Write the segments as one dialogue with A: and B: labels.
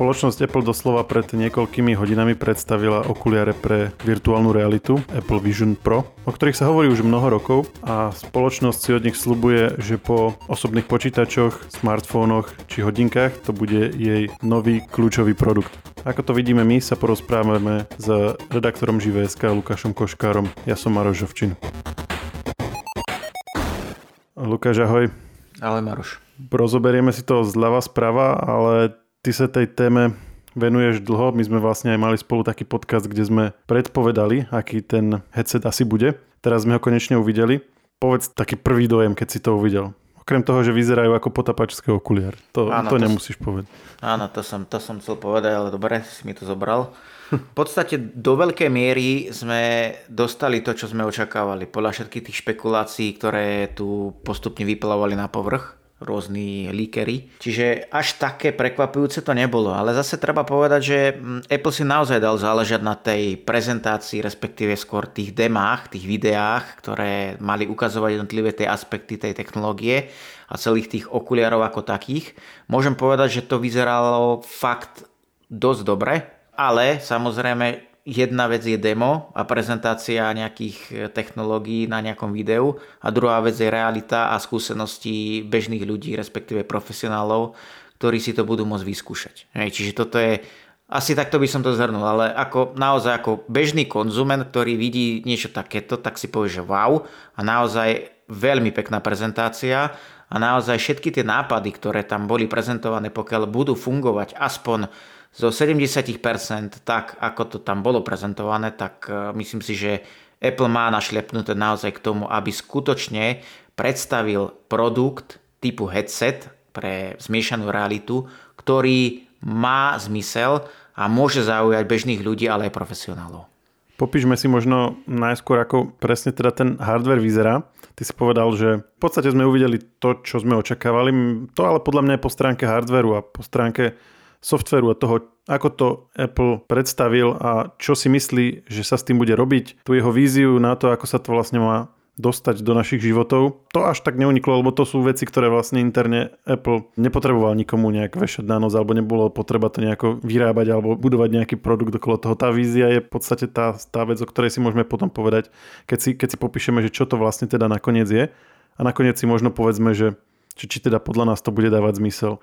A: Spoločnosť Apple doslova pred niekoľkými hodinami predstavila okuliare pre virtuálnu realitu Apple Vision Pro, o ktorých sa hovorí už mnoho rokov a spoločnosť si od nich slubuje, že po osobných počítačoch, smartfónoch či hodinkách to bude jej nový kľúčový produkt. Ako to vidíme my, sa porozprávame s redaktorom ŽVSK Lukášom Koškárom. Ja som Maroš Žovčin. Lukáš, ahoj.
B: Ahoj Maroš.
A: Rozoberieme si to zľava sprava, ale ty sa tej téme venuješ dlho. My sme vlastne aj mali spolu taký podcast, kde sme predpovedali, aký ten headset asi bude. Teraz sme ho konečne uvideli. Povedz taký prvý dojem, keď si to uvidel. Okrem toho, že vyzerajú ako potapačské okuliare. To, áno, to, to nemusíš povedať.
B: Áno, to som, to som chcel povedať, ale dobre, si mi to zobral. V podstate do veľkej miery sme dostali to, čo sme očakávali. Podľa všetkých tých špekulácií, ktoré tu postupne vyplavovali na povrch rôzni líkery. Čiže až také prekvapujúce to nebolo. Ale zase treba povedať, že mm, Apple si naozaj dal záležať na tej prezentácii, respektíve skôr tých demách, tých videách, ktoré mali ukazovať jednotlivé tie aspekty tej technológie a celých tých okuliarov ako takých. Môžem povedať, že to vyzeralo fakt dosť dobre, ale samozrejme jedna vec je demo a prezentácia nejakých e, technológií na nejakom videu a druhá vec je realita a skúsenosti bežných ľudí, respektíve profesionálov, ktorí si to budú môcť vyskúšať. Čiže toto je asi takto by som to zhrnul, ale ako, naozaj ako bežný konzument, ktorý vidí niečo takéto, tak si povie, že wow a naozaj veľmi pekná prezentácia a naozaj všetky tie nápady, ktoré tam boli prezentované, pokiaľ budú fungovať aspoň zo 70% tak, ako to tam bolo prezentované, tak e, myslím si, že Apple má našlepnuté naozaj k tomu, aby skutočne predstavil produkt typu headset pre zmiešanú realitu, ktorý má zmysel a môže zaujať bežných ľudí, ale aj profesionálov.
A: Popíšme si možno najskôr, ako presne teda ten hardware vyzerá. Ty si povedal, že v podstate sme uvideli to, čo sme očakávali. To ale podľa mňa je po stránke hardwareu a po stránke softveru a toho, ako to Apple predstavil a čo si myslí, že sa s tým bude robiť, tú jeho víziu na to, ako sa to vlastne má dostať do našich životov. To až tak neuniklo, lebo to sú veci, ktoré vlastne interne Apple nepotreboval nikomu nejak vešať na nos, alebo nebolo potreba to nejako vyrábať alebo budovať nejaký produkt okolo toho. Tá vízia je v podstate tá, tá vec, o ktorej si môžeme potom povedať, keď si, keď si popíšeme, že čo to vlastne teda nakoniec je. A nakoniec si možno povedzme, že či, či teda podľa nás to bude dávať zmysel.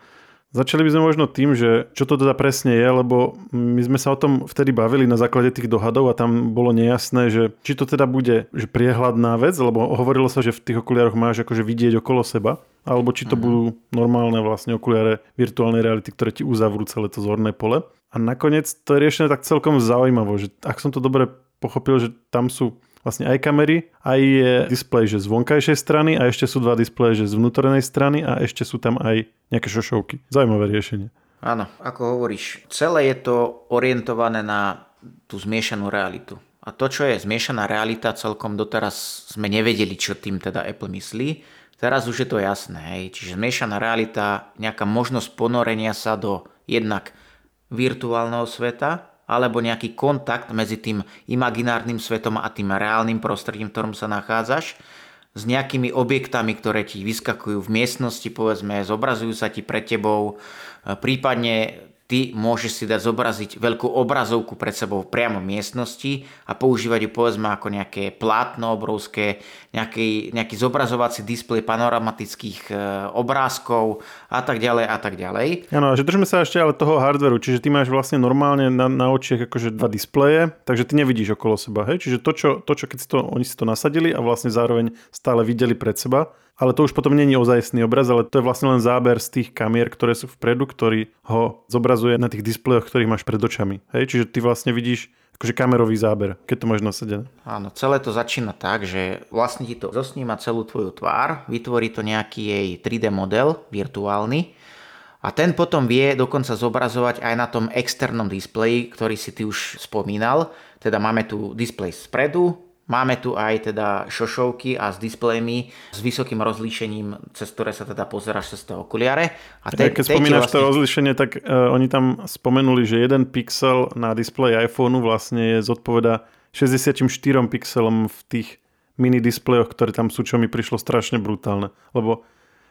A: Začali by sme možno tým, že čo to teda presne je, lebo my sme sa o tom vtedy bavili na základe tých dohadov a tam bolo nejasné, že či to teda bude že priehľadná vec, lebo hovorilo sa, že v tých okuliároch máš akože vidieť okolo seba, alebo či to uh-huh. budú normálne vlastne okuliare virtuálnej reality, ktoré ti uzavrú celé to zorné pole. A nakoniec to je riešené tak celkom zaujímavo, že ak som to dobre pochopil, že tam sú vlastne aj kamery, aj je displej že z vonkajšej strany a ešte sú dva displeje že z vnútornej strany a ešte sú tam aj nejaké šošovky. Zaujímavé riešenie.
B: Áno, ako hovoríš, celé je to orientované na tú zmiešanú realitu. A to, čo je zmiešaná realita, celkom doteraz sme nevedeli, čo tým teda Apple myslí. Teraz už je to jasné. Hej. Čiže zmiešaná realita, nejaká možnosť ponorenia sa do jednak virtuálneho sveta, alebo nejaký kontakt medzi tým imaginárnym svetom a tým reálnym prostredím, v ktorom sa nachádzaš, s nejakými objektami, ktoré ti vyskakujú v miestnosti, povedzme, zobrazujú sa ti pred tebou, prípadne ty môžeš si dať zobraziť veľkú obrazovku pred sebou priamo v miestnosti a používať ju povedzme ako nejaké plátno obrovské, nejaký, nejaký zobrazovací displej panoramatických e, obrázkov a tak ďalej a tak ďalej.
A: Áno, že držme sa ešte ale toho hardveru, čiže ty máš vlastne normálne na, na očiach akože dva displeje, takže ty nevidíš okolo seba, hej? Čiže to čo, to, čo keď si to, oni si to nasadili a vlastne zároveň stále videli pred seba, ale to už potom není ozajstný obraz, ale to je vlastne len záber z tých kamier, ktoré sú vpredu, ktorý ho zobrazuje na tých displejoch, ktorých máš pred očami. Hej? Čiže ty vlastne vidíš akože kamerový záber, keď to máš nasadené.
B: Áno, celé to začína tak, že vlastne ti to zosníma celú tvoju tvár, vytvorí to nejaký jej 3D model virtuálny a ten potom vie dokonca zobrazovať aj na tom externom displeji, ktorý si ty už spomínal. Teda máme tu displej spredu, Máme tu aj teda šošovky a s displejmi s vysokým rozlíšením, cez ktoré sa teda pozeráš cez to okuliare.
A: A te, Keď spomínaš vlastne... to rozlíšenie, tak uh, oni tam spomenuli, že jeden pixel na displeji iPhoneu vlastne je zodpoveda 64 pixelom v tých mini displejoch, ktoré tam sú, čo mi prišlo strašne brutálne. Lebo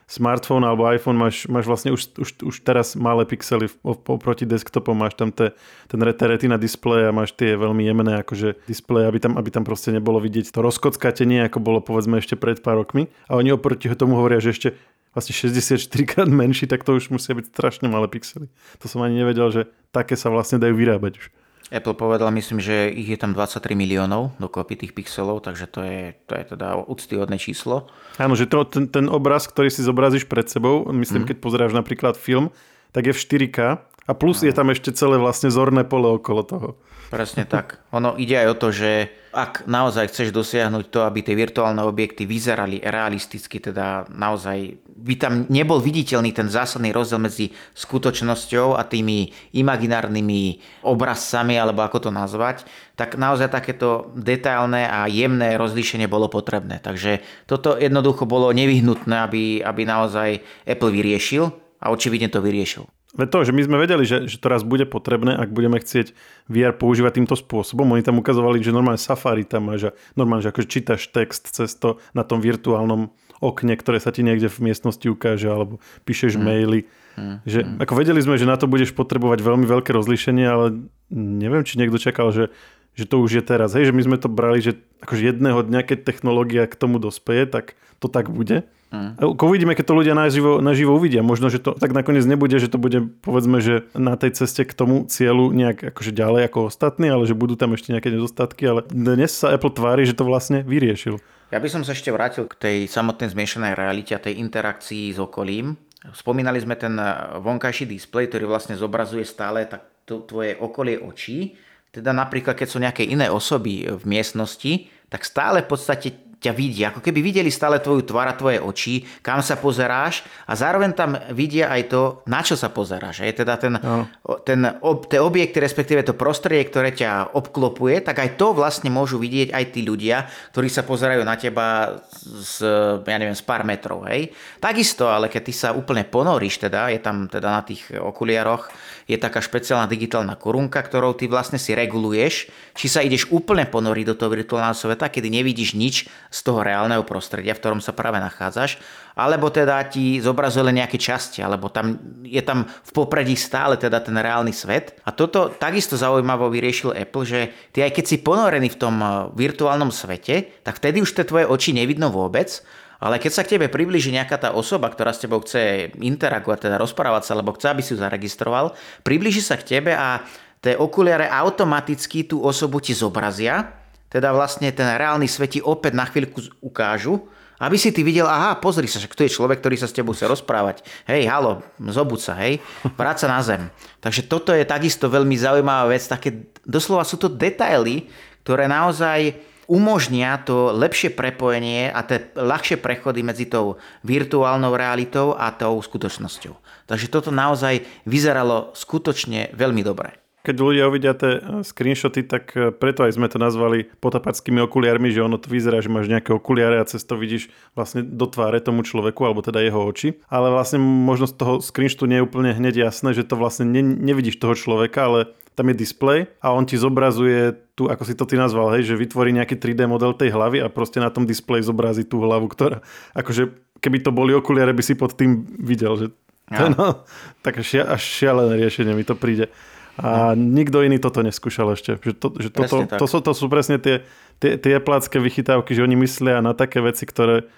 A: smartfón alebo iPhone máš, máš vlastne už, už, už teraz malé pixely oproti desktopom, máš tam te, ten retina display a máš tie veľmi jemné akože displeje, aby tam, aby tam proste nebolo vidieť to rozkockatenie, ako bolo povedzme ešte pred pár rokmi. A oni oproti tomu hovoria, že ešte vlastne 64 krát menší, tak to už musia byť strašne malé pixely. To som ani nevedel, že také sa vlastne dajú vyrábať už.
B: Apple povedal, myslím, že ich je tam 23 miliónov dokopy tých pixelov, takže to je, to je teda úctyhodné číslo.
A: Áno, že to, ten, ten obraz, ktorý si zobrazíš pred sebou, myslím, mm. keď pozeráš napríklad film, tak je v 4K a plus no. je tam ešte celé vlastne zorné pole okolo toho.
B: Presne tak. Ono ide aj o to, že ak naozaj chceš dosiahnuť to, aby tie virtuálne objekty vyzerali realisticky, teda naozaj by tam nebol viditeľný ten zásadný rozdiel medzi skutočnosťou a tými imaginárnymi obrazcami, alebo ako to nazvať, tak naozaj takéto detailné a jemné rozlíšenie bolo potrebné. Takže toto jednoducho bolo nevyhnutné, aby, aby naozaj Apple vyriešil a očividne to vyriešil.
A: Veď to, že my sme vedeli, že, že to raz bude potrebné, ak budeme chcieť VR používať týmto spôsobom. Oni tam ukazovali, že normálne Safari tam máš a normálne, že akože čítaš text cez to na tom virtuálnom okne, ktoré sa ti niekde v miestnosti ukáže, alebo píšeš mm. maily. Mm. Že, mm. Ako vedeli sme, že na to budeš potrebovať veľmi veľké rozlíšenie, ale neviem, či niekto čakal, že, že to už je teraz. Hej, že my sme to brali, že akože jedného dňa, keď technológia k tomu dospeje, tak to tak bude. Mm. Uvidíme, keď to ľudia naživo, naživo uvidia. Možno, že to tak nakoniec nebude, že to bude povedzme, že na tej ceste k tomu cieľu nejak akože ďalej ako ostatní, ale že budú tam ešte nejaké nedostatky, ale dnes sa Apple tvári, že to vlastne vyriešil.
B: Ja by som sa ešte vrátil k tej samotnej zmiešanej realite a tej interakcii s okolím. Spomínali sme ten vonkajší displej, ktorý vlastne zobrazuje stále tak tvoje okolie očí. Teda napríklad, keď sú nejaké iné osoby v miestnosti, tak stále v podstate ťa vidia, ako keby videli stále tvoju tvár a tvoje oči, kam sa pozeráš a zároveň tam vidia aj to, na čo sa pozeráš. Je teda ten, no. ten ob, tie objekty, respektíve to prostredie, ktoré ťa obklopuje, tak aj to vlastne môžu vidieť aj tí ľudia, ktorí sa pozerajú na teba z, ja neviem, z pár metrov. Hej. Takisto, ale keď ty sa úplne ponoríš, teda, je tam teda na tých okuliaroch, je taká špeciálna digitálna korunka, ktorou ty vlastne si reguluješ, či sa ideš úplne ponoriť do toho virtuálneho sveta, kedy nevidíš nič z toho reálneho prostredia, v ktorom sa práve nachádzaš, alebo teda ti zobrazuje len nejaké časti, alebo tam je tam v popredí stále teda ten reálny svet. A toto takisto zaujímavo vyriešil Apple, že ty aj keď si ponorený v tom eh, virtuálnom svete, tak vtedy už tie tvoje oči nevidno vôbec, ale keď sa k tebe približí nejaká tá osoba, ktorá s tebou chce interagovať, teda rozprávať sa, alebo chce, aby si ju zaregistroval, približí sa k tebe a tie okuliare automaticky tú osobu ti zobrazia, teda vlastne ten reálny svet ti opäť na chvíľku ukážu, aby si ty videl, aha, pozri sa, že tu je človek, ktorý sa s tebou chce rozprávať. Hej, halo, zobud sa, hej, vráť sa na zem. Takže toto je takisto veľmi zaujímavá vec, také doslova sú to detaily, ktoré naozaj umožnia to lepšie prepojenie a tie ľahšie prechody medzi tou virtuálnou realitou a tou skutočnosťou. Takže toto naozaj vyzeralo skutočne veľmi dobre.
A: Keď ľudia uvidia tie screenshoty, tak e, preto aj sme to nazvali potapackými okuliarmi, že ono to vyzerá, že máš nejaké okuliare a cez to vidíš vlastne do tváre tomu človeku, alebo teda jeho oči. Ale vlastne možno z toho screenshotu nie je úplne hneď jasné, že to vlastne ne, nevidíš toho človeka, ale tam je display a on ti zobrazuje tu, ako si to ty nazval, hej, že vytvorí nejaký 3D model tej hlavy a proste na tom displeji zobrazí tú hlavu, ktorá, akože keby to boli okuliare, by si pod tým videl, že to je no, tak šia, až šialené riešenie mi to príde. A no. nikto iný toto neskúšal ešte. Že to, že toto, to, sú, to sú presne tie, tie, tie plácké vychytávky, že oni myslia na také veci, ktoré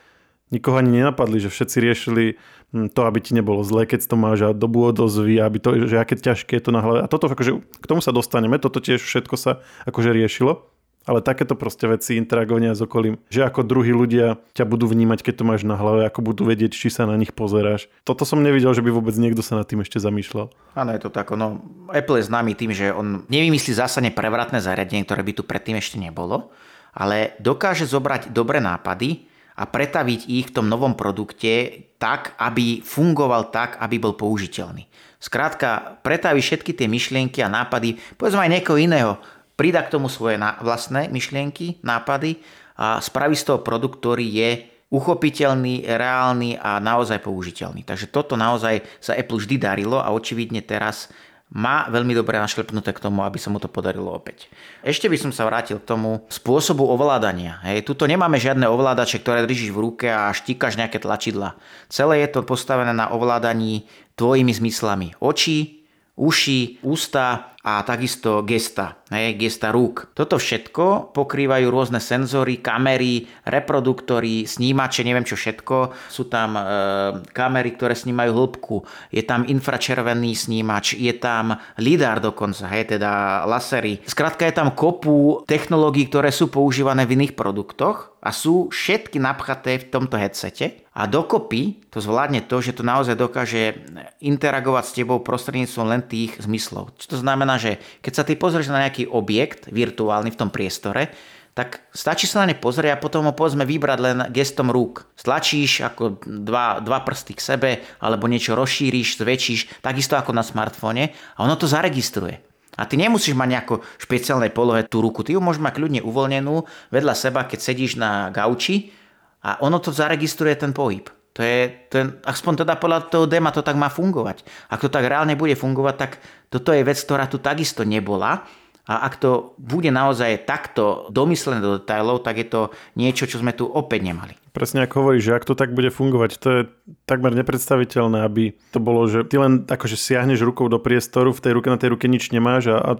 A: nikoho ani nenapadli, že všetci riešili hm, to, aby ti nebolo zle, keď to máš a dobu odozvy, aby to, že aké ťažké je to na hlave. A toto, akože, k tomu sa dostaneme, toto tiež všetko sa akože riešilo. Ale takéto proste veci, interagovania s okolím, že ako druhí ľudia ťa budú vnímať, keď to máš na hlave, ako budú vedieť, či sa na nich pozeráš. Toto som nevidel, že by vôbec niekto sa nad tým ešte zamýšľal.
B: Áno, je to tak. No, Apple je známy tým, že on nevymyslí zásadne prevratné zariadenie, ktoré by tu predtým ešte nebolo, ale dokáže zobrať dobré nápady, a pretaviť ich v tom novom produkte tak, aby fungoval tak, aby bol použiteľný. Skrátka, pretaví všetky tie myšlienky a nápady, povedzme aj niekoho iného, pridá k tomu svoje vlastné myšlienky, nápady a spraví z toho produkt, ktorý je uchopiteľný, reálny a naozaj použiteľný. Takže toto naozaj sa Apple vždy darilo a očividne teraz má veľmi dobre našlepnuté k tomu, aby sa mu to podarilo opäť. Ešte by som sa vrátil k tomu spôsobu ovládania. Hej, tuto nemáme žiadne ovládače, ktoré držíš v ruke a štíkaš nejaké tlačidla. Celé je to postavené na ovládaní tvojimi zmyslami. Oči, uši, ústa a takisto gesta, hej, gesta rúk. Toto všetko pokrývajú rôzne senzory, kamery, reproduktory, snímače, neviem čo všetko. Sú tam e, kamery, ktoré snímajú hĺbku, je tam infračervený snímač, je tam lidar dokonca, hej, teda lasery. Skrátka je tam kopu technológií, ktoré sú používané v iných produktoch a sú všetky napchaté v tomto headsete a dokopy to zvládne to, že to naozaj dokáže interagovať s tebou prostredníctvom len tých zmyslov. Čo to znamená, že keď sa ty pozrieš na nejaký objekt virtuálny v tom priestore, tak stačí sa na ne pozrieť a potom ho povedzme vybrať len gestom rúk. Stlačíš ako dva, dva prsty k sebe alebo niečo rozšíriš, zväčšíš, takisto ako na smartfóne a ono to zaregistruje. A ty nemusíš mať nejako špeciálnej polohe tú ruku, ty ju môžeš mať kľudne uvoľnenú vedľa seba, keď sedíš na gauči a ono to zaregistruje ten pohyb. To je, je, aspoň teda podľa toho dema to tak má fungovať. Ak to tak reálne bude fungovať, tak toto je vec, ktorá tu takisto nebola. A ak to bude naozaj takto domyslené do detailov, tak je to niečo, čo sme tu opäť nemali.
A: Presne ako hovoríš, že ak to tak bude fungovať, to je takmer nepredstaviteľné, aby to bolo, že ty len akože siahneš rukou do priestoru, v tej ruke na tej ruke nič nemáš a, a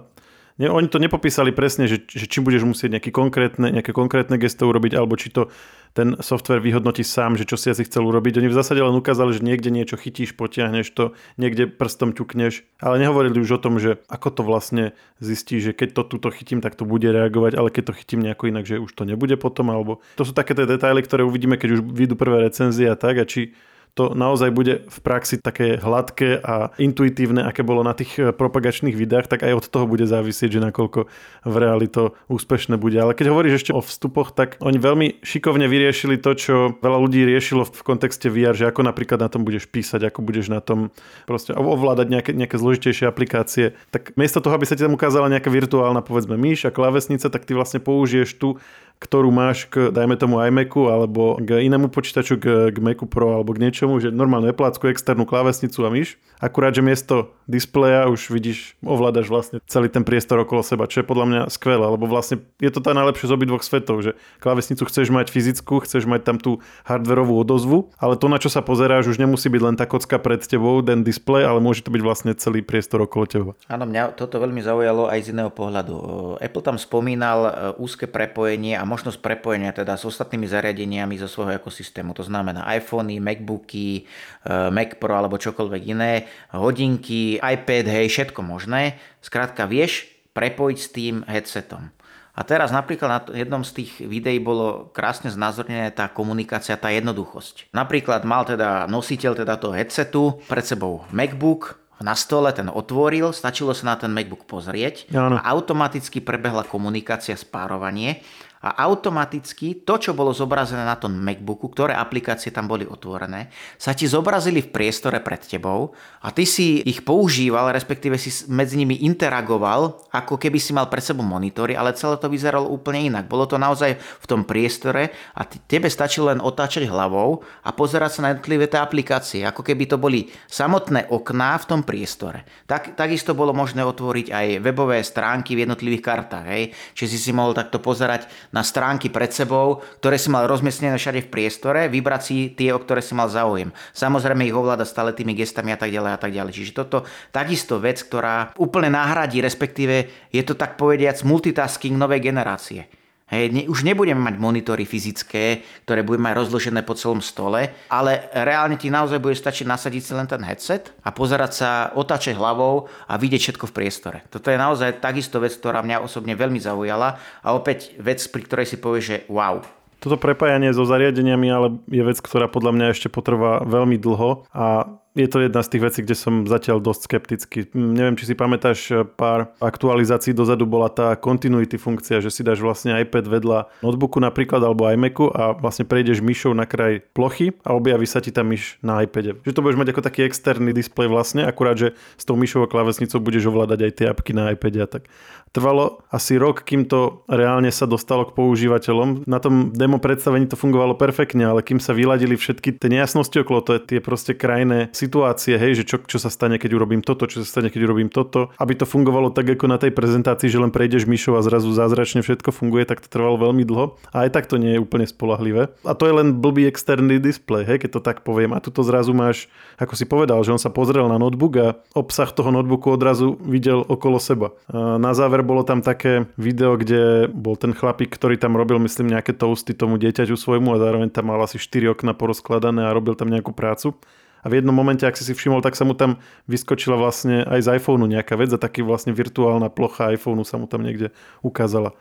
A: Ne, oni to nepopísali presne, že, že či budeš musieť nejaké konkrétne, nejaké konkrétne gesto urobiť, alebo či to ten software vyhodnotí sám, že čo si asi chcel urobiť. Oni v zásade len ukázali, že niekde niečo chytíš, potiahneš to, niekde prstom ťukneš, ale nehovorili už o tom, že ako to vlastne zistí, že keď to túto chytím, tak to bude reagovať, ale keď to chytím nejako inak, že už to nebude potom, alebo to sú také tie detaily, ktoré uvidíme, keď už vyjdú prvé recenzie a tak, a či to naozaj bude v praxi také hladké a intuitívne, aké bolo na tých eh, propagačných videách, tak aj od toho bude závisieť, že nakoľko v reáli to úspešné bude. Ale keď hovoríš ešte o vstupoch, tak oni veľmi šikovne vyriešili to, čo veľa ľudí riešilo v kontexte VR, že ako napríklad na tom budeš písať, ako budeš na tom proste ovládať nejaké, nejaké zložitejšie aplikácie. Tak miesto toho, aby sa ti tam ukázala nejaká virtuálna, povedzme, myš a klávesnica, tak ty vlastne použiješ tú ktorú máš k, dajme tomu iMacu alebo k inému počítaču, k, k Macu Pro alebo k niečomu, že normálne plácku, externú klávesnicu a myš. Akurát, že miesto displeja už vidíš, ovládaš vlastne celý ten priestor okolo seba, čo je podľa mňa skvelé, lebo vlastne je to tá najlepšie z obidvoch svetov, že klávesnicu chceš mať fyzickú, chceš mať tam tú hardverovú odozvu, ale to, na čo sa pozeráš, už nemusí byť len tá kocka pred tebou, ten displej, ale môže to byť vlastne celý priestor okolo teba.
B: Áno, mňa toto veľmi zaujalo aj z iného pohľadu. Apple tam spomínal e, úzke prepojenie a možnosť prepojenia teda s ostatnými zariadeniami zo svojho ekosystému. To znamená iPhony, Macbooky, eh, Mac Pro alebo čokoľvek iné, hodinky, iPad, hej, všetko možné. Skrátka vieš prepojiť s tým headsetom. A teraz napríklad na jednom z tých videí bolo krásne znázornené tá komunikácia, tá jednoduchosť. Napríklad mal teda nositeľ teda toho headsetu pred sebou MacBook, na stole ten otvoril, stačilo sa na ten MacBook pozrieť ano. a automaticky prebehla komunikácia, spárovanie a automaticky to, čo bolo zobrazené na tom MacBooku, ktoré aplikácie tam boli otvorené, sa ti zobrazili v priestore pred tebou a ty si ich používal, respektíve si medzi nimi interagoval, ako keby si mal pred sebou monitory, ale celé to vyzeralo úplne inak. Bolo to naozaj v tom priestore a tebe stačilo len otáčať hlavou a pozerať sa na jednotlivé tie aplikácie, ako keby to boli samotné okná v tom priestore. Tak, takisto bolo možné otvoriť aj webové stránky v jednotlivých kartách, hej? čiže si si mohol takto pozerať na stránky pred sebou, ktoré si mal rozmiestnené všade v priestore, vybrať si tie, o ktoré si mal záujem. Samozrejme ich ovláda stále tými gestami a tak ďalej a tak ďalej. Čiže toto takisto vec, ktorá úplne nahradí, respektíve je to tak povediac multitasking novej generácie. Hej, ne, už nebudeme mať monitory fyzické, ktoré budeme mať rozložené po celom stole, ale reálne ti naozaj bude stačiť nasadiť si len ten headset a pozerať sa, otáčať hlavou a vidieť všetko v priestore. Toto je naozaj takisto vec, ktorá mňa osobne veľmi zaujala a opäť vec, pri ktorej si povie, že wow,
A: toto prepájanie so zariadeniami ale je vec, ktorá podľa mňa ešte potrvá veľmi dlho a je to jedna z tých vecí, kde som zatiaľ dosť skeptický. Neviem, či si pamätáš, eh, pár aktualizácií dozadu bola tá continuity funkcia, že si dáš vlastne iPad vedľa notebooku napríklad alebo iMacu a vlastne prejdeš myšou na kraj plochy a objaví sa ti tá myš na iPade. Že to budeš mať ako taký externý displej vlastne, akurát, že s tou myšou klávesnicou budeš ovládať aj tie apky na iPade a tak. Trvalo asi rok, kým to reálne sa dostalo k používateľom. Na tom demo predstavení to fungovalo perfektne, ale kým sa vyladili všetky tie nejasnosti okolo, to je tie proste krajné situácie hej, že čo, čo sa stane, keď urobím toto, čo sa stane, keď urobím toto, aby to fungovalo tak ako na tej prezentácii, že len prejdeš myšou a zrazu zázračne všetko funguje, tak to trvalo veľmi dlho. A aj tak to nie je úplne spolahlivé. A to je len blbý externý displej, hej, keď to tak poviem. A tu to zrazu máš, ako si povedal, že on sa pozrel na notebook a obsah toho notebooku odrazu videl okolo seba. A na záver bolo tam také video, kde bol ten chlapík, ktorý tam robil, myslím, nejaké toasty tomu dieťaťu svojmu a zároveň tam mal asi 4 okna porozkladané a robil tam nejakú prácu. A v jednom momente, ak si si všimol, tak sa mu tam vyskočila vlastne aj z iPhoneu nejaká vec a taký vlastne virtuálna plocha iPhoneu sa mu tam niekde ukázala.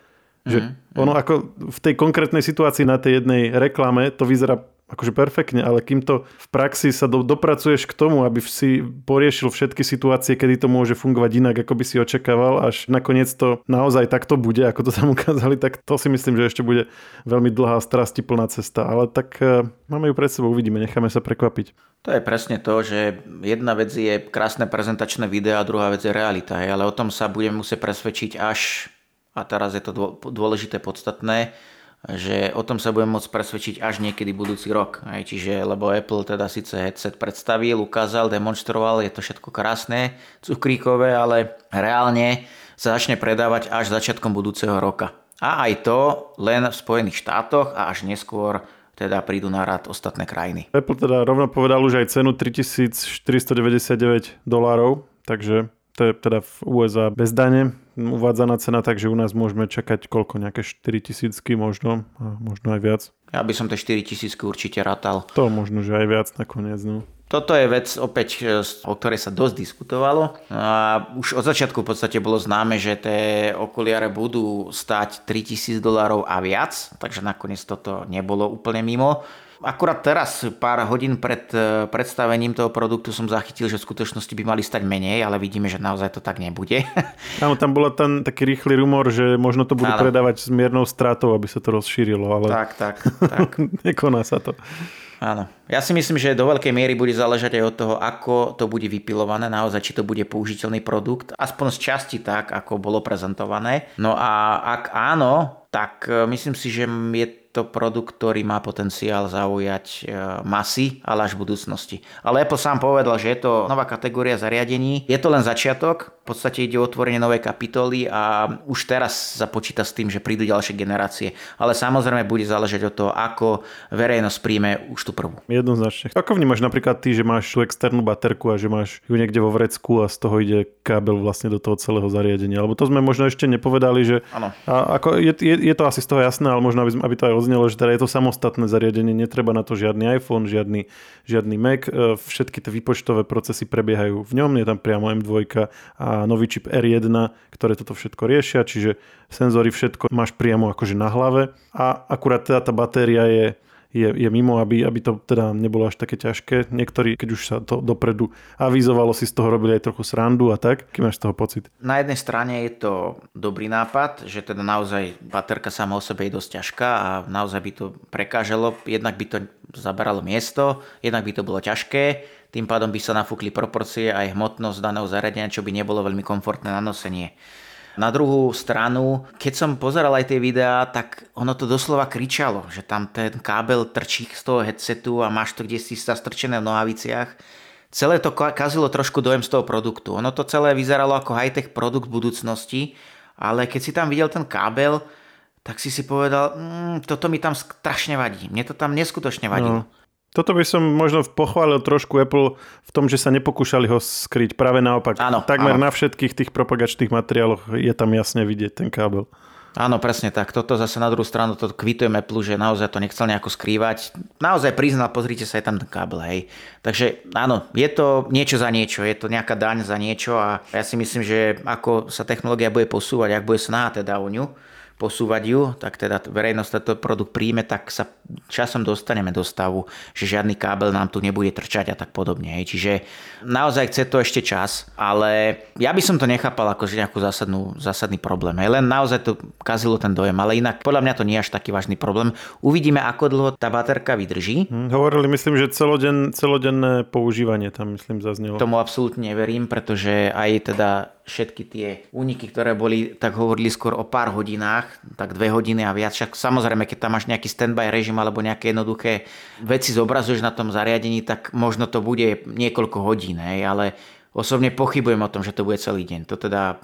A: Že mm-hmm. ono ako v tej konkrétnej situácii na tej jednej reklame to vyzerá akože perfektne, ale kým to v praxi sa do, dopracuješ k tomu, aby si poriešil všetky situácie, kedy to môže fungovať inak, ako by si očakával, až nakoniec to naozaj takto bude, ako to tam ukázali, tak to si myslím, že ešte bude veľmi dlhá strastiplná cesta. Ale tak uh, máme ju pred sebou, uvidíme, necháme sa prekvapiť.
B: To je presne to, že jedna vec je krásne prezentačné video a druhá vec je realita, ale o tom sa budeme musieť presvedčiť až, a teraz je to dôležité, podstatné, že o tom sa budeme môcť presvedčiť až niekedy budúci rok. Aj, čiže, lebo Apple teda síce headset predstavil, ukázal, demonstroval, je to všetko krásne, cukríkové, ale reálne sa začne predávať až začiatkom budúceho roka. A aj to len v Spojených štátoch a až neskôr teda prídu na rad ostatné krajiny.
A: Apple teda rovno povedal už aj cenu 3499 dolárov, takže to je teda v USA bez dane uvádzaná cena, takže u nás môžeme čakať koľko, nejaké 4 tisícky možno, a možno aj viac.
B: Ja by som tie 4 tisícky určite ratal.
A: To možno, že aj viac nakoniec. No.
B: Toto je vec opäť, e, o ktorej sa dosť diskutovalo. A už od začiatku v podstate bolo známe, že tie okuliare budú stať 3000 dolárov a viac, takže nakoniec toto nebolo úplne mimo. Akurát teraz, pár hodín pred e, predstavením toho produktu som zachytil, že v skutočnosti by mali stať menej, ale vidíme, že naozaj to tak nebude.
A: Áno, tam bola ten taký rýchly rumor, že možno to budú Áno. predávať s miernou stratou, aby sa to rozšírilo, ale...
B: Tak, tak, tak.
A: nekoná sa to.
B: Áno. Ja si myslím, že do veľkej miery bude záležať aj od toho, ako to bude vypilované, naozaj, či to bude použiteľný produkt, aspoň z časti tak, ako bolo prezentované. No a ak áno, tak e, myslím si, že je to produkt, ktorý má potenciál zaujať e, masy, ale až v budúcnosti. Ale Apple sám povedal, že je to nová kategória zariadení. Je to len začiatok, v podstate ide o otvorenie novej kapitoly a už teraz sa počíta s tým, že prídu ďalšie generácie. Ale samozrejme bude záležať od toho, ako verejnosť príjme už tú prvú.
A: Jednoznačne. Ako vnímaš napríklad ty, že máš tú externú baterku a že máš ju niekde vo vrecku a z toho ide kábel vlastne do toho celého zariadenia? Lebo to sme možno ešte nepovedali, že
B: ano.
A: A ako je, je, je, to asi z toho jasné, ale možno aby, aby to aj odznelo, že teda je to samostatné zariadenie, netreba na to žiadny iPhone, žiadny, žiadny Mac, e, všetky tie výpočtové procesy prebiehajú v ňom, je tam priamo M2 a nový čip R1, ktoré toto všetko riešia, čiže senzory všetko máš priamo akože na hlave. A akurát teda tá batéria je je, je mimo, aby, aby to teda nebolo až také ťažké. Niektorí, keď už sa to dopredu avizovalo, si z toho robili aj trochu srandu a tak. Aký máš z toho pocit?
B: Na jednej strane je to dobrý nápad, že teda naozaj baterka sama o sebe je dosť ťažká a naozaj by to prekážalo. Jednak by to zaberalo miesto, jednak by to bolo ťažké, tým pádom by sa nafúkli proporcie aj hmotnosť daného zariadenia, čo by nebolo veľmi komfortné na nosenie. Na druhú stranu, keď som pozeral aj tie videá, tak ono to doslova kričalo, že tam ten kábel trčí z toho headsetu a máš to kde si sa v nohaviciach. Celé to kazilo trošku dojem z toho produktu. Ono to celé vyzeralo ako high-tech produkt budúcnosti, ale keď si tam videl ten kábel, tak si si povedal, mm, toto mi tam strašne vadí. Mne to tam neskutočne vadilo. No.
A: Toto by som možno pochválil trošku Apple v tom, že sa nepokúšali ho skryť. Práve naopak.
B: Áno,
A: Takmer
B: áno.
A: na všetkých tých propagačných materiáloch je tam jasne vidieť ten kábel.
B: Áno, presne tak. Toto zase na druhú stranu to kvitujem Apple, že naozaj to nechcel nejako skrývať. Naozaj priznal, pozrite sa, je tam ten kábel, hej. Takže áno, je to niečo za niečo, je to nejaká daň za niečo a ja si myslím, že ako sa technológia bude posúvať, ak bude snaha teda o ňu, posúvať ju, tak teda verejnosť tento produkt príjme, tak sa časom dostaneme do stavu, že žiadny kábel nám tu nebude trčať a tak podobne. Čiže naozaj chce to ešte čas, ale ja by som to nechápal ako nejakú zásadnú, zásadný problém. Len naozaj to kazilo ten dojem, ale inak podľa mňa to nie je až taký vážny problém. Uvidíme, ako dlho tá baterka vydrží.
A: Hm, hovorili, myslím, že celoden, celodenné používanie tam, myslím, zaznelo.
B: Tomu absolútne neverím, pretože aj teda všetky tie úniky, ktoré boli, tak hovorili skôr o pár hodinách, tak dve hodiny a viac. Však samozrejme, keď tam máš nejaký standby režim alebo nejaké jednoduché veci zobrazuješ na tom zariadení, tak možno to bude niekoľko hodín, hej, ale osobne pochybujem o tom, že to bude celý deň. To teda,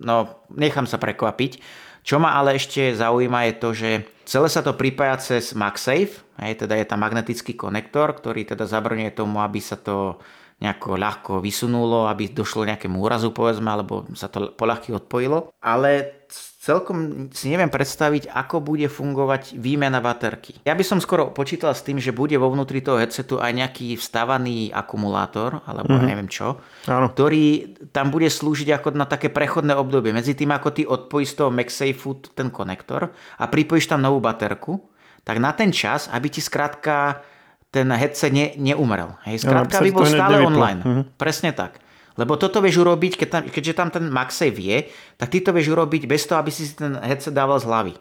B: no, nechám sa prekvapiť. Čo ma ale ešte zaujíma je to, že celé sa to pripája cez MagSafe, hej, teda je tam magnetický konektor, ktorý teda zabrňuje tomu, aby sa to nejako ľahko vysunulo, aby došlo nejakému úrazu povedzme, alebo sa to poľahky odpojilo. Ale celkom si neviem predstaviť, ako bude fungovať výmena baterky. Ja by som skoro počítal s tým, že bude vo vnútri toho headsetu aj nejaký vstavaný akumulátor, alebo mm-hmm. neviem čo, Áno. ktorý tam bude slúžiť ako na také prechodné obdobie. Medzi tým, ako ty odpojíš z toho MagSafe ten konektor a pripojíš tam novú baterku, tak na ten čas, aby ti skrátka ten headset ne, neumrel. Hej, skrátka by bol stále online. Uh-huh. Presne tak. Lebo toto vieš urobiť, keď tam, keďže tam ten MagSafe je, tak ty to vieš urobiť bez toho, aby si ten headset dával z hlavy.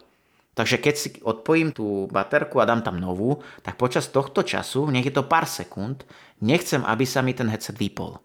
B: Takže keď si odpojím tú baterku a dám tam novú, tak počas tohto času, nech je to pár sekúnd, nechcem, aby sa mi ten headset vypol.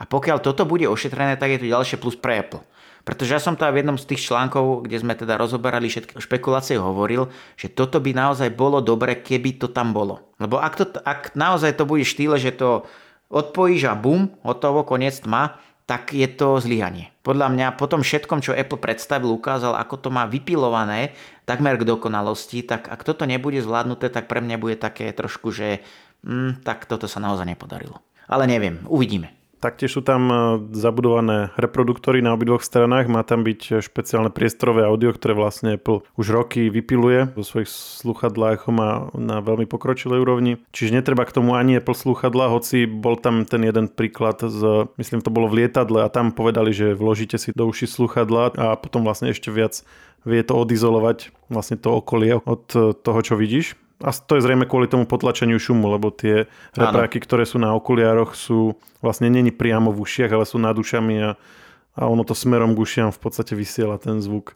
B: A pokiaľ toto bude ošetrené, tak je to ďalšie plus pre Apple. Pretože ja som to v jednom z tých článkov, kde sme teda rozoberali všetky špekulácie, hovoril, že toto by naozaj bolo dobre, keby to tam bolo. Lebo ak, to, ak naozaj to bude štýle, že to odpojíš a bum, hotovo, koniec tma, tak je to zlyhanie. Podľa mňa po tom všetkom, čo Apple predstavil, ukázal, ako to má vypilované takmer k dokonalosti, tak ak toto nebude zvládnuté, tak pre mňa bude také trošku, že hm, tak toto sa naozaj nepodarilo. Ale neviem, uvidíme.
A: Taktiež sú tam e, zabudované reproduktory na obidvoch stranách, má tam byť špeciálne priestorové audio, ktoré vlastne Apple už roky vypiluje vo svojich sluchadlách, má na veľmi pokročilej úrovni. Čiže netreba k tomu ani Apple sluchadla, hoci bol tam ten jeden príklad z, myslím to bolo v lietadle a tam povedali, že vložíte si do uši sluchadla a potom vlastne ešte viac vie to odizolovať vlastne to okolie od toho, čo vidíš. A to je zrejme kvôli tomu potlačeniu šumu, lebo tie repráky, ktoré sú na okuliároch, sú vlastne není priamo v ušiach, ale sú nad ušami a, a ono to smerom k ušiam v podstate vysiela ten zvuk.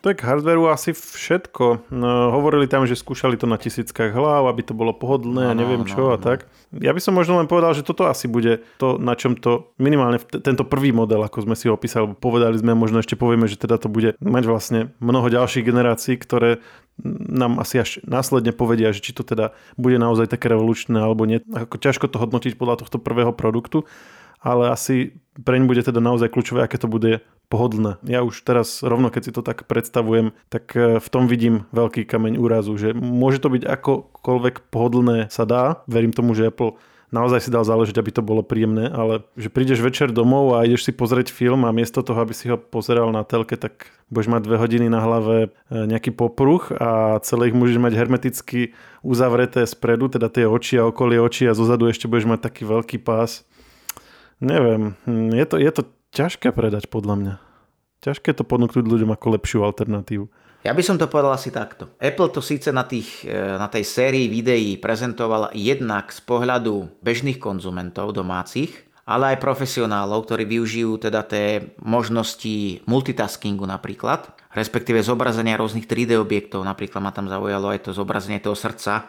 A: To je k hardwareu asi všetko. No, hovorili tam, že skúšali to na tisíckach hlav, aby to bolo pohodlné a neviem čo no, a tak. Ja by som možno len povedal, že toto asi bude to, na čom to minimálne t- tento prvý model, ako sme si ho opísali, povedali sme, možno ešte povieme, že teda to bude mať vlastne mnoho ďalších generácií, ktoré nám asi až následne povedia, že či to teda bude naozaj také revolučné alebo nie. Ako ťažko to hodnotiť podľa tohto prvého produktu ale asi preň bude teda naozaj kľúčové, aké to bude pohodlné. Ja už teraz rovno, keď si to tak predstavujem, tak e, v tom vidím veľký kameň úrazu, že môže to byť akokoľvek pohodlné sa dá. Verím tomu, že Apple naozaj si dal záležiť, aby to bolo príjemné, ale že prídeš večer domov a ideš si pozrieť film a miesto toho, aby si ho pozeral na telke, tak budeš mať dve hodiny na hlave e, nejaký popruh a celé ich môžeš mať hermeticky uzavreté spredu, teda tie oči a okolie oči a zozadu ešte budeš mať taký veľký pás Neviem, hm, je to, je to ťažké predať podľa mňa. Ťažké to ponúknuť ľuďom ako lepšiu alternatívu.
B: Ja by som to povedal asi takto. Apple to síce na, tých, e, na tej sérii videí prezentoval jednak z pohľadu bežných konzumentov domácich, ale aj profesionálov, ktorí využijú teda tie možnosti multitaskingu napríklad, respektíve zobrazenia rôznych 3D objektov, napríklad ma tam zaujalo aj to zobrazenie toho srdca,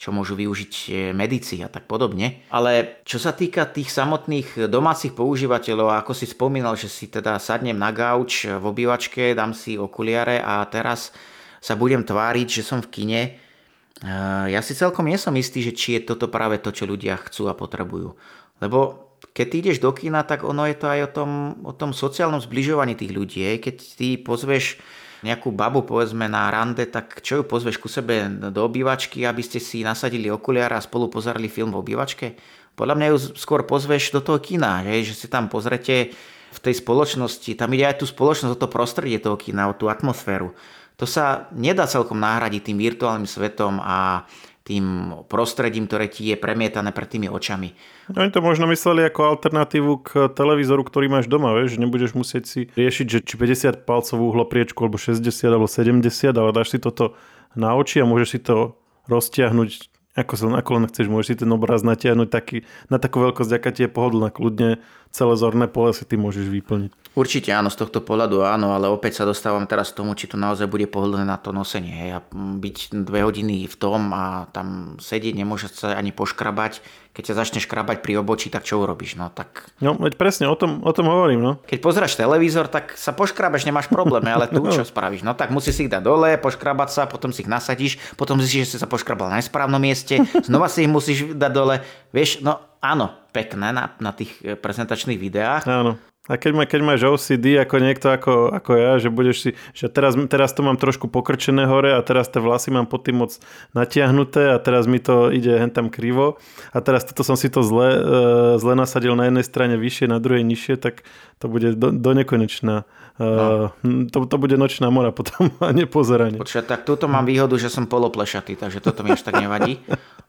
B: čo môžu využiť e, medici a tak podobne. Ale čo sa týka tých samotných domácich používateľov, ako si spomínal, že si teda sadnem na gauč v obývačke, dám si okuliare a teraz sa budem tváriť, že som v kine, e, ja si celkom nie som istý, že či je toto práve to, čo ľudia chcú a potrebujú. Lebo keď ty ideš do kina, tak ono je to aj o tom, o tom sociálnom zbližovaní tých ľudí. Keď ty pozveš nejakú babu povedzme na rande, tak čo ju pozveš ku sebe do obývačky, aby ste si nasadili okuliara a spolu pozerali film v obývačke? Podľa mňa ju skôr pozveš do toho kina, že, že si tam pozrete v tej spoločnosti, tam ide aj tú spoločnosť, o to prostredie toho kina, o tú atmosféru. To sa nedá celkom nahradiť tým virtuálnym svetom a tým prostredím, ktoré ti je premietané pred tými očami.
A: Oni to možno mysleli ako alternatívu k televízoru, ktorý máš doma, vieš, nebudeš musieť si riešiť, že či 50 palcovú uhlopriečku, alebo 60, alebo 70, ale dáš si toto na oči a môžeš si to roztiahnuť ako sa ako len chceš, môžeš si ten obraz natiahnuť taký, na takú veľkosť, aká ti je pohodlná. Kľudne celé zorné pole si ty môžeš vyplniť.
B: Určite áno, z tohto pohľadu áno, ale opäť sa dostávam teraz k tomu, či to naozaj bude pohodlné na to nosenie. Hej. A byť dve hodiny v tom a tam sedieť, nemôže sa ani poškrabať, keď ťa začneš krabať pri obočí, tak čo urobíš? No tak...
A: No, veď presne, o tom, o tom hovorím, no.
B: Keď pozráš televízor, tak sa poškrabeš, nemáš problém, ale tu čo spravíš? No tak musíš si ich dať dole, poškrabať sa, potom si ich nasadíš, potom zistíš, že si sa poškrabal na nesprávnom mieste, znova si ich musíš dať dole. Vieš, no áno, pekné na, na tých eh, prezentačných videách.
A: Áno. A keď, má, keď máš OCD ako niekto ako, ako ja, že budeš si, že teraz, teraz to mám trošku pokrčené hore a teraz tie vlasy mám pod tým moc natiahnuté a teraz mi to ide hen tam krivo a teraz toto som si to zle, uh, zle nasadil na jednej strane vyššie, na druhej nižšie, tak to bude do, do nekonečná. Uh, no. to, to bude nočná mora potom a nepozeranie.
B: Počkaj, tak túto mám výhodu, že som poloplešatý, takže toto mi až tak nevadí.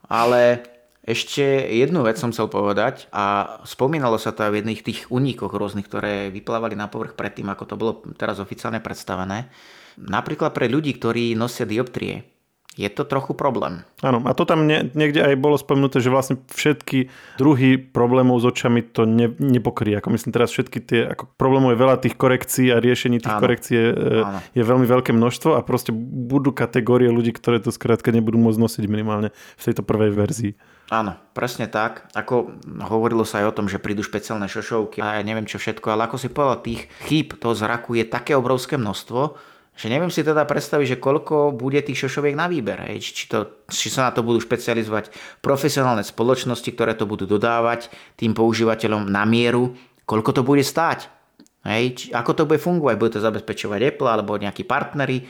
B: Ale ešte jednu vec som chcel povedať a spomínalo sa to aj v jedných tých uníkoch rôznych, ktoré vyplávali na povrch predtým, ako to bolo teraz oficiálne predstavené. Napríklad pre ľudí, ktorí nosia dioptrie, je to trochu problém.
A: Áno, a to tam nie, niekde aj bolo spomenuté, že vlastne všetky druhy problémov s očami to ne, nepokrie. Ako myslím teraz všetky tie, ako problémov je veľa tých korekcií a riešení tých Áno. korekcií je, Áno. je veľmi veľké množstvo a proste budú kategórie ľudí, ktoré to skrátka nebudú môcť nosiť minimálne v tejto prvej verzii.
B: Áno, presne tak. Ako hovorilo sa aj o tom, že prídu špeciálne šošovky a ja neviem čo všetko, ale ako si povedal, tých chýb toho zraku je také obrovské množstvo, že neviem si teda predstaviť, že koľko bude tých šošoviek na výber. Hej. Či, to, či sa na to budú špecializovať profesionálne spoločnosti, ktoré to budú dodávať tým používateľom na mieru, koľko to bude stáť. Hej. Či, ako to bude fungovať? Bude to zabezpečovať Apple alebo nejakí partnery?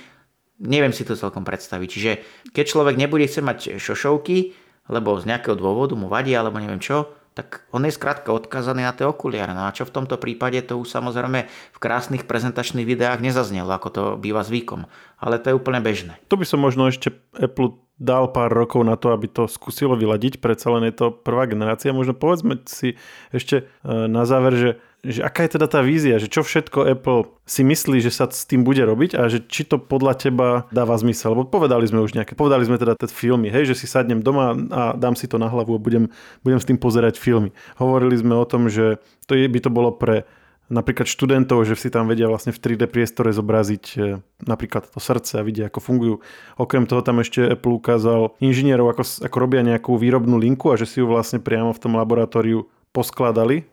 B: Neviem si to celkom predstaviť. Čiže keď človek nebude chcieť mať šošovky, lebo z nejakého dôvodu mu vadí alebo neviem čo, tak on je skrátka odkazaný na tie okuliare. No a čo v tomto prípade, to už samozrejme v krásnych prezentačných videách nezaznelo, ako to býva zvykom. Ale to je úplne bežné.
A: To by som možno ešte Apple dal pár rokov na to, aby to skúsilo vyladiť, predsa len je to prvá generácia. Možno povedzme si ešte e, na záver, že že aká je teda tá vízia, že čo všetko Apple si myslí, že sa s tým bude robiť a že či to podľa teba dáva zmysel. Lebo povedali sme už nejaké, povedali sme teda tie filmy, hej, že si sadnem doma a dám si to na hlavu a budem, budem s tým pozerať filmy. Hovorili sme o tom, že to je, by to bolo pre napríklad študentov, že si tam vedia vlastne v 3D priestore zobraziť e, napríklad to srdce a vidia, ako fungujú. Okrem toho tam ešte Apple ukázal inžinierov, ako, ako robia nejakú výrobnú linku a že si ju vlastne priamo v tom laboratóriu poskladali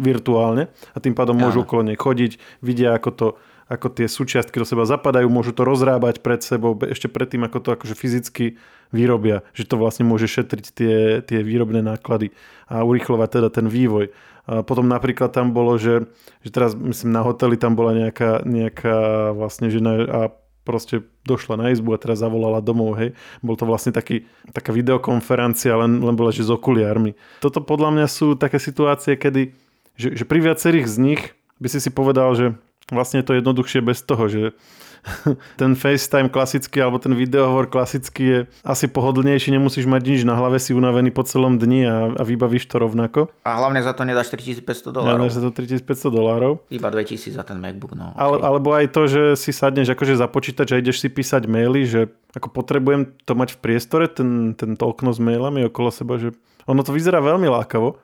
A: virtuálne a tým pádom môžu okolo nej chodiť, vidia ako to ako tie súčiastky do seba zapadajú, môžu to rozrábať pred sebou ešte predtým, ako to akože fyzicky vyrobia, že to vlastne môže šetriť tie, tie výrobné náklady a urychlovať teda ten vývoj. A potom napríklad tam bolo, že, že teraz myslím na hoteli tam bola nejaká, nejaká vlastne žena a proste došla na izbu a teraz zavolala domov, hej. Bol to vlastne taký, taká videokonferencia, len, len bola, že s okuliármi. Toto podľa mňa sú také situácie, kedy, že, že pri viacerých z nich by si si povedal, že vlastne je to jednoduchšie bez toho, že ten FaceTime klasický alebo ten videohovor klasický je asi pohodlnejší, nemusíš mať nič na hlave, si unavený po celom dni a, a vybavíš to rovnako.
B: A hlavne za to nedáš 3500 dolárov.
A: Nedáš za to 3500 dolárov.
B: Iba 2000 za ten MacBook, no.
A: Okay. Ale, alebo aj to, že si sadneš akože za počítač a ideš si písať maily, že ako potrebujem to mať v priestore, ten, tento okno s mailami okolo seba, že ono to vyzerá veľmi lákavo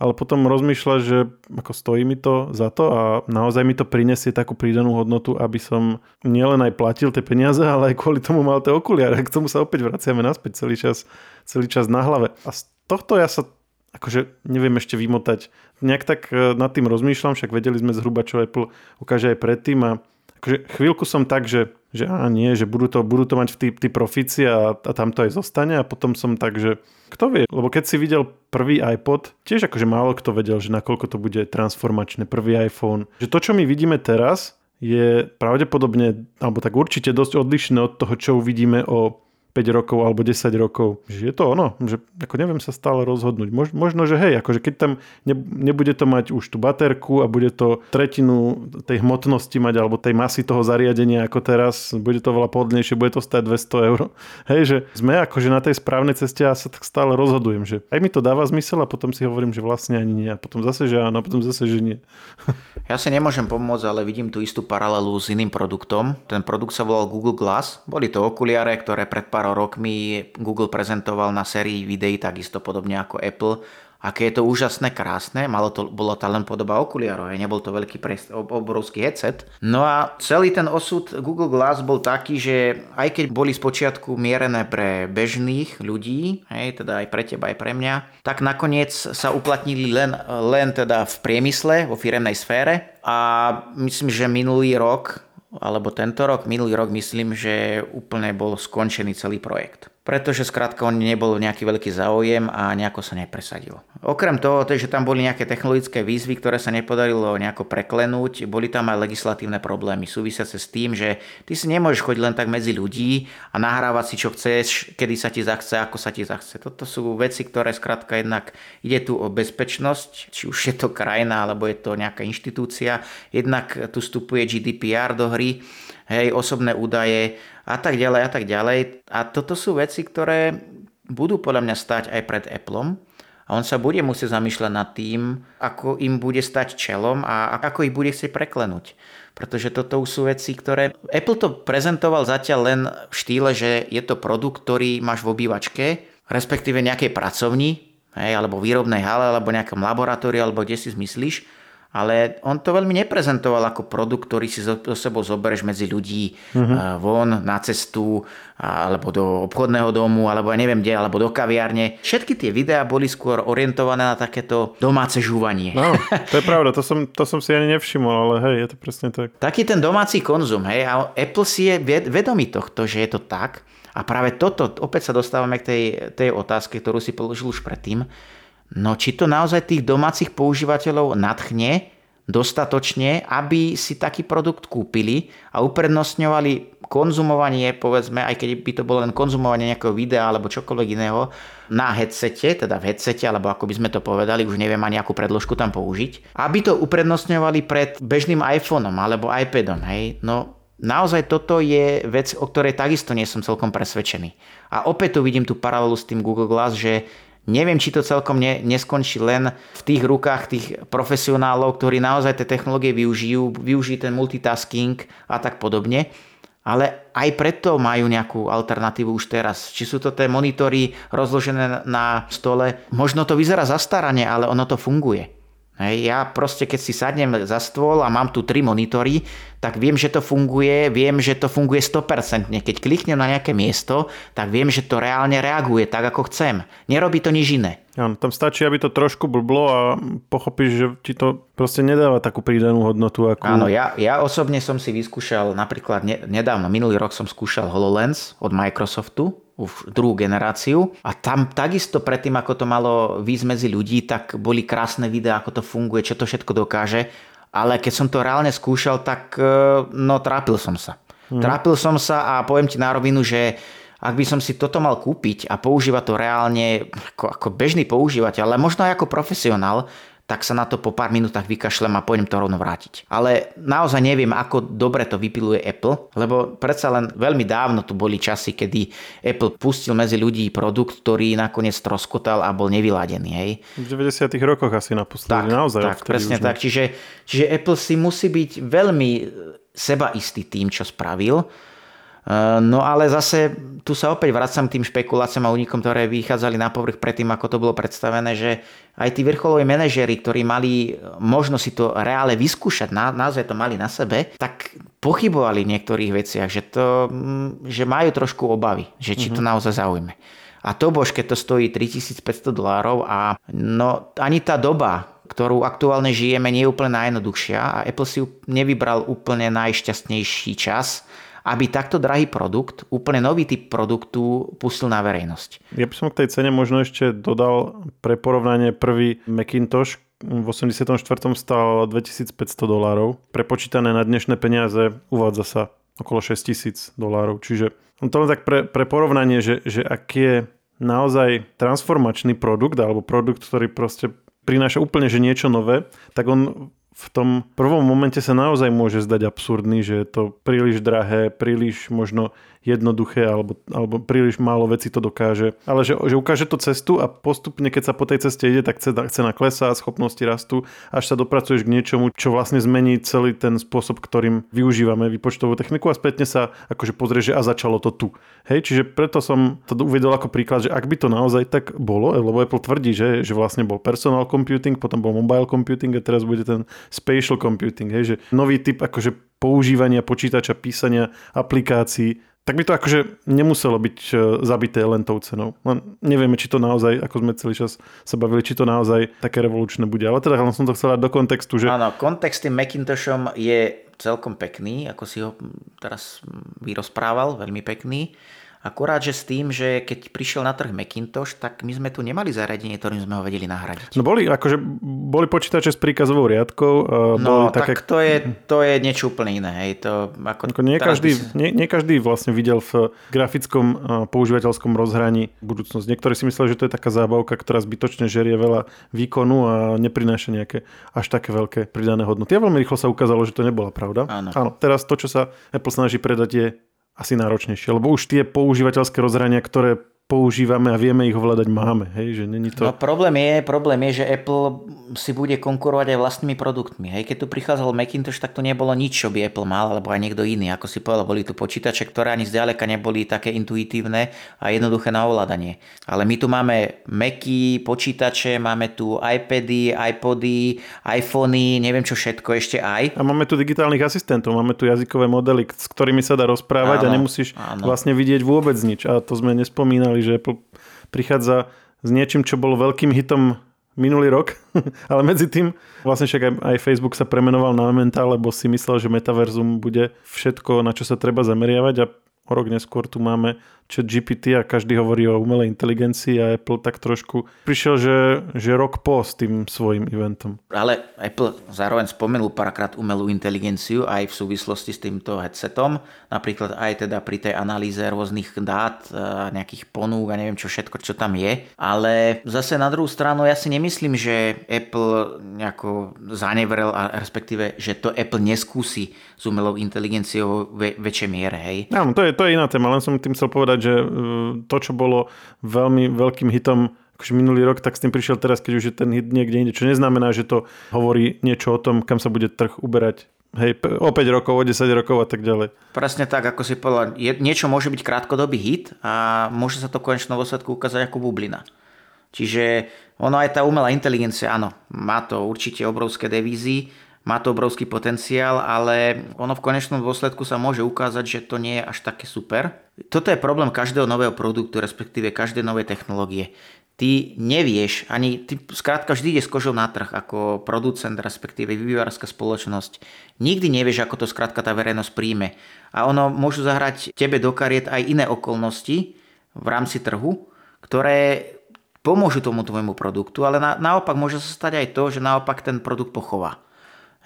A: ale potom rozmýšľa, že ako stojí mi to za to a naozaj mi to prinesie takú prídanú hodnotu, aby som nielen aj platil tie peniaze, ale aj kvôli tomu mal tie okuliare. K tomu sa opäť vraciame naspäť celý čas, celý čas na hlave. A z tohto ja sa akože neviem ešte vymotať. Nejak tak e, nad tým rozmýšľam, však vedeli sme zhruba, čo Apple ukáže aj predtým a akože chvíľku som tak, že, že á, nie, že budú to, budú to mať tí, tí profíci a, a tam to aj zostane a potom som tak, že kto vie, lebo keď si videl prvý iPod, tiež akože málo kto vedel, že nakoľko to bude transformačné, prvý iPhone. Že to, čo my vidíme teraz, je pravdepodobne, alebo tak určite dosť odlišné od toho, čo uvidíme o 5 rokov alebo 10 rokov. Že je to ono, že ako neviem sa stále rozhodnúť. Mož, možno, že hej, akože keď tam ne, nebude to mať už tú baterku a bude to tretinu tej hmotnosti mať alebo tej masy toho zariadenia ako teraz, bude to veľa pohodlnejšie, bude to stať 200 eur. Hej, že sme akože na tej správnej ceste a sa tak stále rozhodujem, že aj mi to dáva zmysel a potom si hovorím, že vlastne ani nie. A potom zase, že áno, a potom zase, že nie.
B: Ja si nemôžem pomôcť, ale vidím tú istú paralelu s iným produktom. Ten produkt sa volal Google Glass. Boli to okuliare, ktoré pred pár rokmi Google prezentoval na sérii videí takisto podobne ako Apple. Aké je to úžasné, krásne, malo to, bolo to len podoba okuliarov, aj nebol to veľký prest, obrovský headset. No a celý ten osud Google Glass bol taký, že aj keď boli spočiatku mierené pre bežných ľudí, hej, teda aj pre teba, aj pre mňa, tak nakoniec sa uplatnili len, len teda v priemysle, vo firemnej sfére. A myslím, že minulý rok alebo tento rok, minulý rok myslím, že úplne bol skončený celý projekt pretože skrátka on nebol nejaký veľký záujem a nejako sa nepresadil. Okrem toho, že tam boli nejaké technologické výzvy, ktoré sa nepodarilo nejako preklenúť, boli tam aj legislatívne problémy súvisiace s tým, že ty si nemôžeš chodiť len tak medzi ľudí a nahrávať si čo chceš, kedy sa ti zachce, ako sa ti zachce. Toto sú veci, ktoré skrátka jednak ide tu o bezpečnosť, či už je to krajina alebo je to nejaká inštitúcia. Jednak tu vstupuje GDPR do hry, hej, osobné údaje a tak ďalej a tak ďalej. A toto sú veci, ktoré budú podľa mňa stať aj pred Appleom a on sa bude musieť zamýšľať nad tým, ako im bude stať čelom a ako ich bude chcieť preklenúť. Pretože toto sú veci, ktoré... Apple to prezentoval zatiaľ len v štýle, že je to produkt, ktorý máš v obývačke, respektíve nejakej pracovni, hej, alebo výrobnej hale, alebo nejakom laboratóriu, alebo kde si zmyslíš ale on to veľmi neprezentoval ako produkt, ktorý si so, sebou zoberieš medzi ľudí uh-huh. von na cestu alebo do obchodného domu, alebo ja neviem kde, alebo do kaviárne. Všetky tie videá boli skôr orientované na takéto domáce žúvanie.
A: No, to je pravda, to som, to som si ani nevšimol, ale hej, je to presne tak.
B: Taký ten domáci konzum, hej, a Apple si je vedomý tohto, že je to tak. A práve toto, opäť sa dostávame k tej, tej otázke, ktorú si položil už predtým, No či to naozaj tých domácich používateľov nadchne dostatočne, aby si taký produkt kúpili a uprednostňovali konzumovanie, povedzme, aj keď by to bolo len konzumovanie nejakého videa alebo čokoľvek iného, na headsete, teda v headsete, alebo ako by sme to povedali, už neviem ani akú predložku tam použiť, aby to uprednostňovali pred bežným iPhoneom alebo iPadom, hej, no Naozaj toto je vec, o ktorej takisto nie som celkom presvedčený. A opäť tu vidím tú paralelu s tým Google Glass, že Neviem, či to celkom ne, neskončí len v tých rukách tých profesionálov, ktorí naozaj tie technológie využijú, využijú ten multitasking a tak podobne. Ale aj preto majú nejakú alternatívu už teraz. Či sú to tie monitory rozložené na stole. Možno to vyzerá zastarane, ale ono to funguje. Hej, ja proste, keď si sadnem za stôl a mám tu tri monitory, tak viem, že to funguje, viem, že to funguje 100%. Keď kliknem na nejaké miesto, tak viem, že to reálne reaguje tak, ako chcem. Nerobí to nič iné.
A: Áno, tam stačí, aby to trošku blblo a pochopíš, že ti to proste nedáva takú pridanú hodnotu. Ako...
B: Áno, ja, ja osobne som si vyskúšal, napríklad nedávno, minulý rok som skúšal HoloLens od Microsoftu, už druhú generáciu. A tam takisto predtým, ako to malo výsť medzi ľudí, tak boli krásne videá, ako to funguje, čo to všetko dokáže. Ale keď som to reálne skúšal, tak e, no trápil som sa. Hmm. Trápil som sa a poviem ti na rovinu, že ak by som si toto mal kúpiť a používať to reálne ako, ako bežný používateľ, ale možno aj ako profesionál, tak sa na to po pár minútach vykašlem a pôjdem to rovno vrátiť. Ale naozaj neviem, ako dobre to vypiluje Apple, lebo predsa len veľmi dávno tu boli časy, kedy Apple pustil medzi ľudí produkt, ktorý nakoniec troskotal a bol nevyladený. Hej.
A: V 90 rokoch asi naposledy,
B: tak,
A: naozaj.
B: Tak, presne tak. Čiže, čiže Apple si musí byť veľmi sebaistý tým, čo spravil no ale zase tu sa opäť vracam k tým špekuláciám a únikom, ktoré vychádzali na povrch predtým, ako to bolo predstavené, že aj tí vrcholoví manažery, ktorí mali možnosť si to reále vyskúšať, naozaj to mali na sebe, tak pochybovali v niektorých veciach, že, to, mm, že majú trošku obavy, že či to mhm. naozaj zaujme. A to bož, keď to stojí 3500 dolárov a no ani tá doba, ktorú aktuálne žijeme, nie je úplne najjednoduchšia a Apple si nevybral úplne najšťastnejší čas, aby takto drahý produkt, úplne nový typ produktu pustil na verejnosť.
A: Ja by som k tej cene možno ešte dodal pre porovnanie prvý Macintosh v 84. stal 2500 dolárov. Prepočítané na dnešné peniaze uvádza sa okolo 6000 dolárov. Čiže to len tak pre, pre porovnanie, že, že ak je naozaj transformačný produkt alebo produkt, ktorý proste prináša úplne že niečo nové, tak on v tom prvom momente sa naozaj môže zdať absurdný, že je to príliš drahé, príliš možno jednoduché alebo, alebo príliš málo veci to dokáže. Ale že, že ukáže to cestu a postupne, keď sa po tej ceste ide, tak cena klesá, schopnosti rastú, až sa dopracuješ k niečomu, čo vlastne zmení celý ten spôsob, ktorým využívame výpočtovú techniku a spätne sa akože pozrie, že a začalo to tu. Hej, čiže preto som to uvedol ako príklad, že ak by to naozaj tak bolo, lebo Apple tvrdí, že, že vlastne bol personal computing, potom bol mobile computing a teraz bude ten spatial computing, hej, že nový typ akože používania počítača, písania aplikácií tak by to akože nemuselo byť e, zabité len tou cenou. Len nevieme, či to naozaj, ako sme celý čas sa bavili, či to naozaj také revolučné bude. Ale teda len som to chcel dať do kontextu, že...
B: Áno, kontext tým Macintoshom je celkom pekný, ako si ho teraz vyrozprával, veľmi pekný. Akurát, že s tým, že keď prišiel na trh Macintosh, tak my sme tu nemali zariadenie, ktorým sme ho vedeli nahradiť.
A: No boli, akože boli počítače s príkazovou riadkou.
B: No, boli tak také... to, je, to je niečo úplne iné. Hej. To,
A: ako ako nie, každý, si... nie, nie každý vlastne videl v grafickom používateľskom rozhraní budúcnosť. Niektorí si mysleli, že to je taká zábavka, ktorá zbytočne žerie veľa výkonu a neprináša nejaké až také veľké pridané hodnoty. A veľmi rýchlo sa ukázalo, že to nebola pravda.
B: Áno.
A: Áno, teraz to, čo sa Apple snaží predať, je asi náročnejšie, lebo už tie používateľské rozhrania, ktoré používame a vieme ich ovládať, máme. Hej, že není to...
B: No problém je, problém je, že Apple si bude konkurovať aj vlastnými produktmi. Hej, keď tu prichádzal Macintosh, tak to nebolo nič, čo by Apple mal, alebo aj niekto iný. Ako si povedal, boli tu počítače, ktoré ani zďaleka neboli také intuitívne a jednoduché na ovládanie. Ale my tu máme Macy, počítače, máme tu iPady, iPody, iPhony, neviem čo všetko ešte aj.
A: A máme tu digitálnych asistentov, máme tu jazykové modely, s ktorými sa dá rozprávať áno, a nemusíš áno. vlastne vidieť vôbec nič. A to sme nespomínali hovorili, že Apple prichádza s niečím, čo bolo veľkým hitom minulý rok, ale medzi tým vlastne však aj, aj Facebook sa premenoval na Meta, lebo si myslel, že metaverzum bude všetko, na čo sa treba zameriavať a o rok neskôr tu máme chat GPT a každý hovorí o umelej inteligencii a Apple tak trošku prišiel, že, že rok po s tým svojim eventom.
B: Ale Apple zároveň spomenul párkrát umelú inteligenciu aj v súvislosti s týmto headsetom, napríklad aj teda pri tej analýze rôznych dát, nejakých ponúk a neviem čo všetko, čo tam je. Ale zase na druhú stranu ja si nemyslím, že Apple nejako zanevrel a respektíve, že to Apple neskúsi s umelou inteligenciou ve, väčšej miere. Hej.
A: Áno, to je, to je iná téma, len som tým chcel povedať, že e, to, čo bolo veľmi veľkým hitom akože minulý rok, tak s tým prišiel teraz, keď už je ten hit niekde inde, čo neznamená, že to hovorí niečo o tom, kam sa bude trh uberať Hej, o 5 rokov, o 10 rokov a tak ďalej.
B: Presne tak, ako si povedal. Je, niečo môže byť krátkodobý hit a môže sa to v konečnom dôsledku ukázať ako bublina. Čiže ono aj tá umelá inteligencia, áno, má to určite obrovské devízy, má to obrovský potenciál, ale ono v konečnom dôsledku sa môže ukázať, že to nie je až také super. Toto je problém každého nového produktu, respektíve každej novej technológie. Ty nevieš, ani ty skrátka vždy ide s kožou na trh ako producent, respektíve vývojárska spoločnosť. Nikdy nevieš, ako to skrátka tá verejnosť príjme. A ono môžu zahrať tebe do kariet aj iné okolnosti v rámci trhu, ktoré pomôžu tomu tvojmu produktu, ale na, naopak môže sa stať aj to, že naopak ten produkt pochová.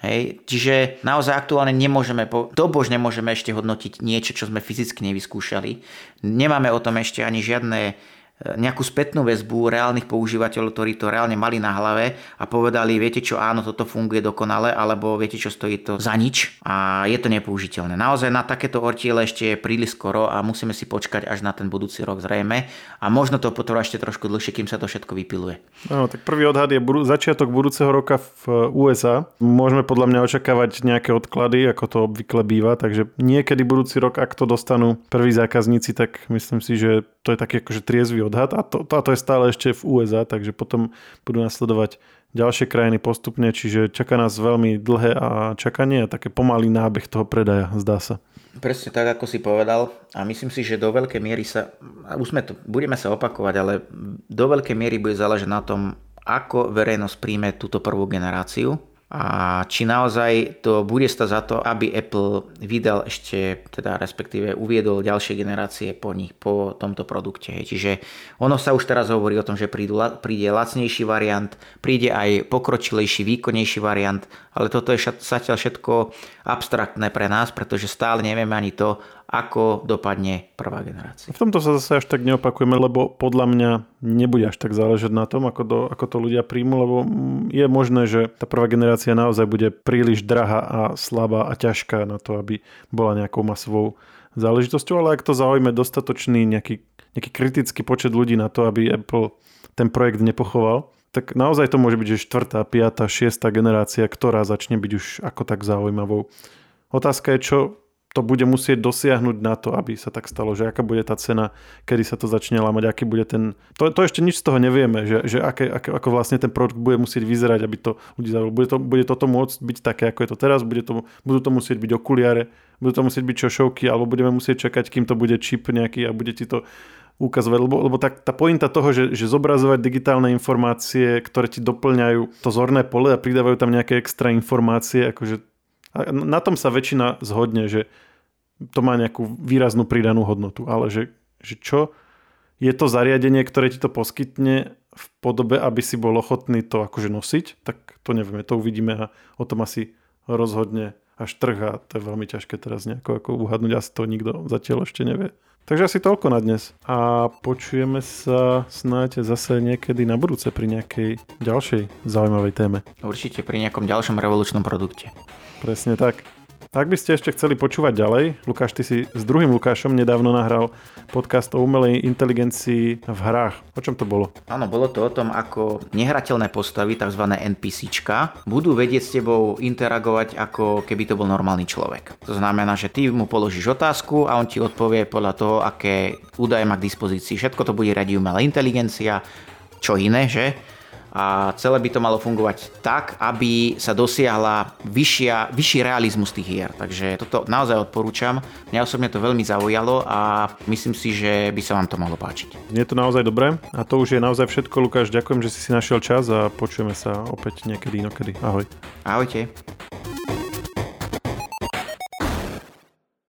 B: Hej, čiže naozaj aktuálne nemôžeme, dobož nemôžeme ešte hodnotiť niečo, čo sme fyzicky nevyskúšali. Nemáme o tom ešte ani žiadne nejakú spätnú väzbu reálnych používateľov, ktorí to reálne mali na hlave a povedali, viete čo, áno, toto funguje dokonale, alebo viete čo, stojí to za nič a je to nepoužiteľné. Naozaj na takéto ortiele ešte je príliš skoro a musíme si počkať až na ten budúci rok zrejme a možno to potrvá ešte trošku dlhšie, kým sa to všetko vypiluje.
A: No, tak prvý odhad je budú, začiatok budúceho roka v USA. Môžeme podľa mňa očakávať nejaké odklady, ako to obvykle býva, takže niekedy budúci rok, ak to dostanú prví zákazníci, tak myslím si, že to je taký akože triezvy odhad a to, to, a to je stále ešte v USA, takže potom budú nasledovať ďalšie krajiny postupne, čiže čaká nás veľmi dlhé a čakanie a také pomalý nábeh toho predaja, zdá sa.
B: Presne tak, ako si povedal a myslím si, že do veľkej miery sa, už sme to, budeme sa opakovať, ale do veľkej miery bude záležať na tom, ako verejnosť príjme túto prvú generáciu a či naozaj to bude stať za to, aby Apple vydal ešte, teda respektíve uviedol ďalšie generácie po nich, po tomto produkte. Čiže ono sa už teraz hovorí o tom, že prídu, príde lacnejší variant, príde aj pokročilejší, výkonnejší variant, ale toto je zatiaľ všetko abstraktné pre nás, pretože stále nevieme ani to, ako dopadne prvá generácia.
A: V tomto sa zase až tak neopakujeme, lebo podľa mňa nebude až tak záležať na tom, ako, do, ako to ľudia príjmu, lebo je možné, že tá prvá generácia naozaj bude príliš drahá a slabá a ťažká na to, aby bola nejakou masovou záležitosťou, ale ak to zaujme dostatočný nejaký, nejaký kritický počet ľudí na to, aby Apple ten projekt nepochoval, tak naozaj to môže byť, že štvrtá, piatá, šiestá generácia, ktorá začne byť už ako tak zaujímavou. Otázka je, čo to bude musieť dosiahnuť na to, aby sa tak stalo, že aká bude tá cena, kedy sa to začne lámať, aký bude ten... To, to ešte nič z toho nevieme, že, že aké, aké, ako vlastne ten produkt bude musieť vyzerať, aby to ľudí zaujalo. Bude, to, bude toto môcť byť také, ako je to teraz, bude to, budú to musieť byť okuliare, budú to musieť byť čošovky, alebo budeme musieť čakať, kým to bude čip nejaký a bude ti to ukazovať, lebo, lebo tá, tá pointa toho, že, že zobrazovať digitálne informácie, ktoré ti doplňajú to zorné pole a pridávajú tam nejaké extra informácie, akože na tom sa väčšina zhodne, že to má nejakú výraznú pridanú hodnotu, ale že, že čo je to zariadenie, ktoré ti to poskytne v podobe, aby si bol ochotný to akože nosiť, tak to nevieme, to uvidíme a o tom asi rozhodne až trh a to je veľmi ťažké teraz nejako ako uhadnúť, asi to nikto zatiaľ ešte nevie. Takže asi toľko na dnes a počujeme sa snáď zase niekedy na budúce pri nejakej ďalšej zaujímavej téme.
B: Určite pri nejakom ďalšom revolučnom produkte.
A: Presne tak. Ak by ste ešte chceli počúvať ďalej, Lukáš, ty si s druhým Lukášom nedávno nahral podcast o umelej inteligencii v hrách. O čom to bolo?
B: Áno, bolo to o tom, ako nehrateľné postavy, tzv. NPCčka, budú vedieť s tebou interagovať ako keby to bol normálny človek. To znamená, že ty mu položíš otázku a on ti odpovie podľa toho, aké údaje má k dispozícii. Všetko to bude radi umelá inteligencia, čo iné, že? A celé by to malo fungovať tak, aby sa dosiahla vyššia, vyšší realizmus tých hier. Takže toto naozaj odporúčam. Mňa osobne to veľmi zaujalo a myslím si, že by sa vám to mohlo páčiť.
A: Je to naozaj dobré a to už je naozaj všetko. Lukáš, ďakujem, že si si našiel čas a počujeme sa opäť niekedy inokedy. Ahoj.
B: Ahojte.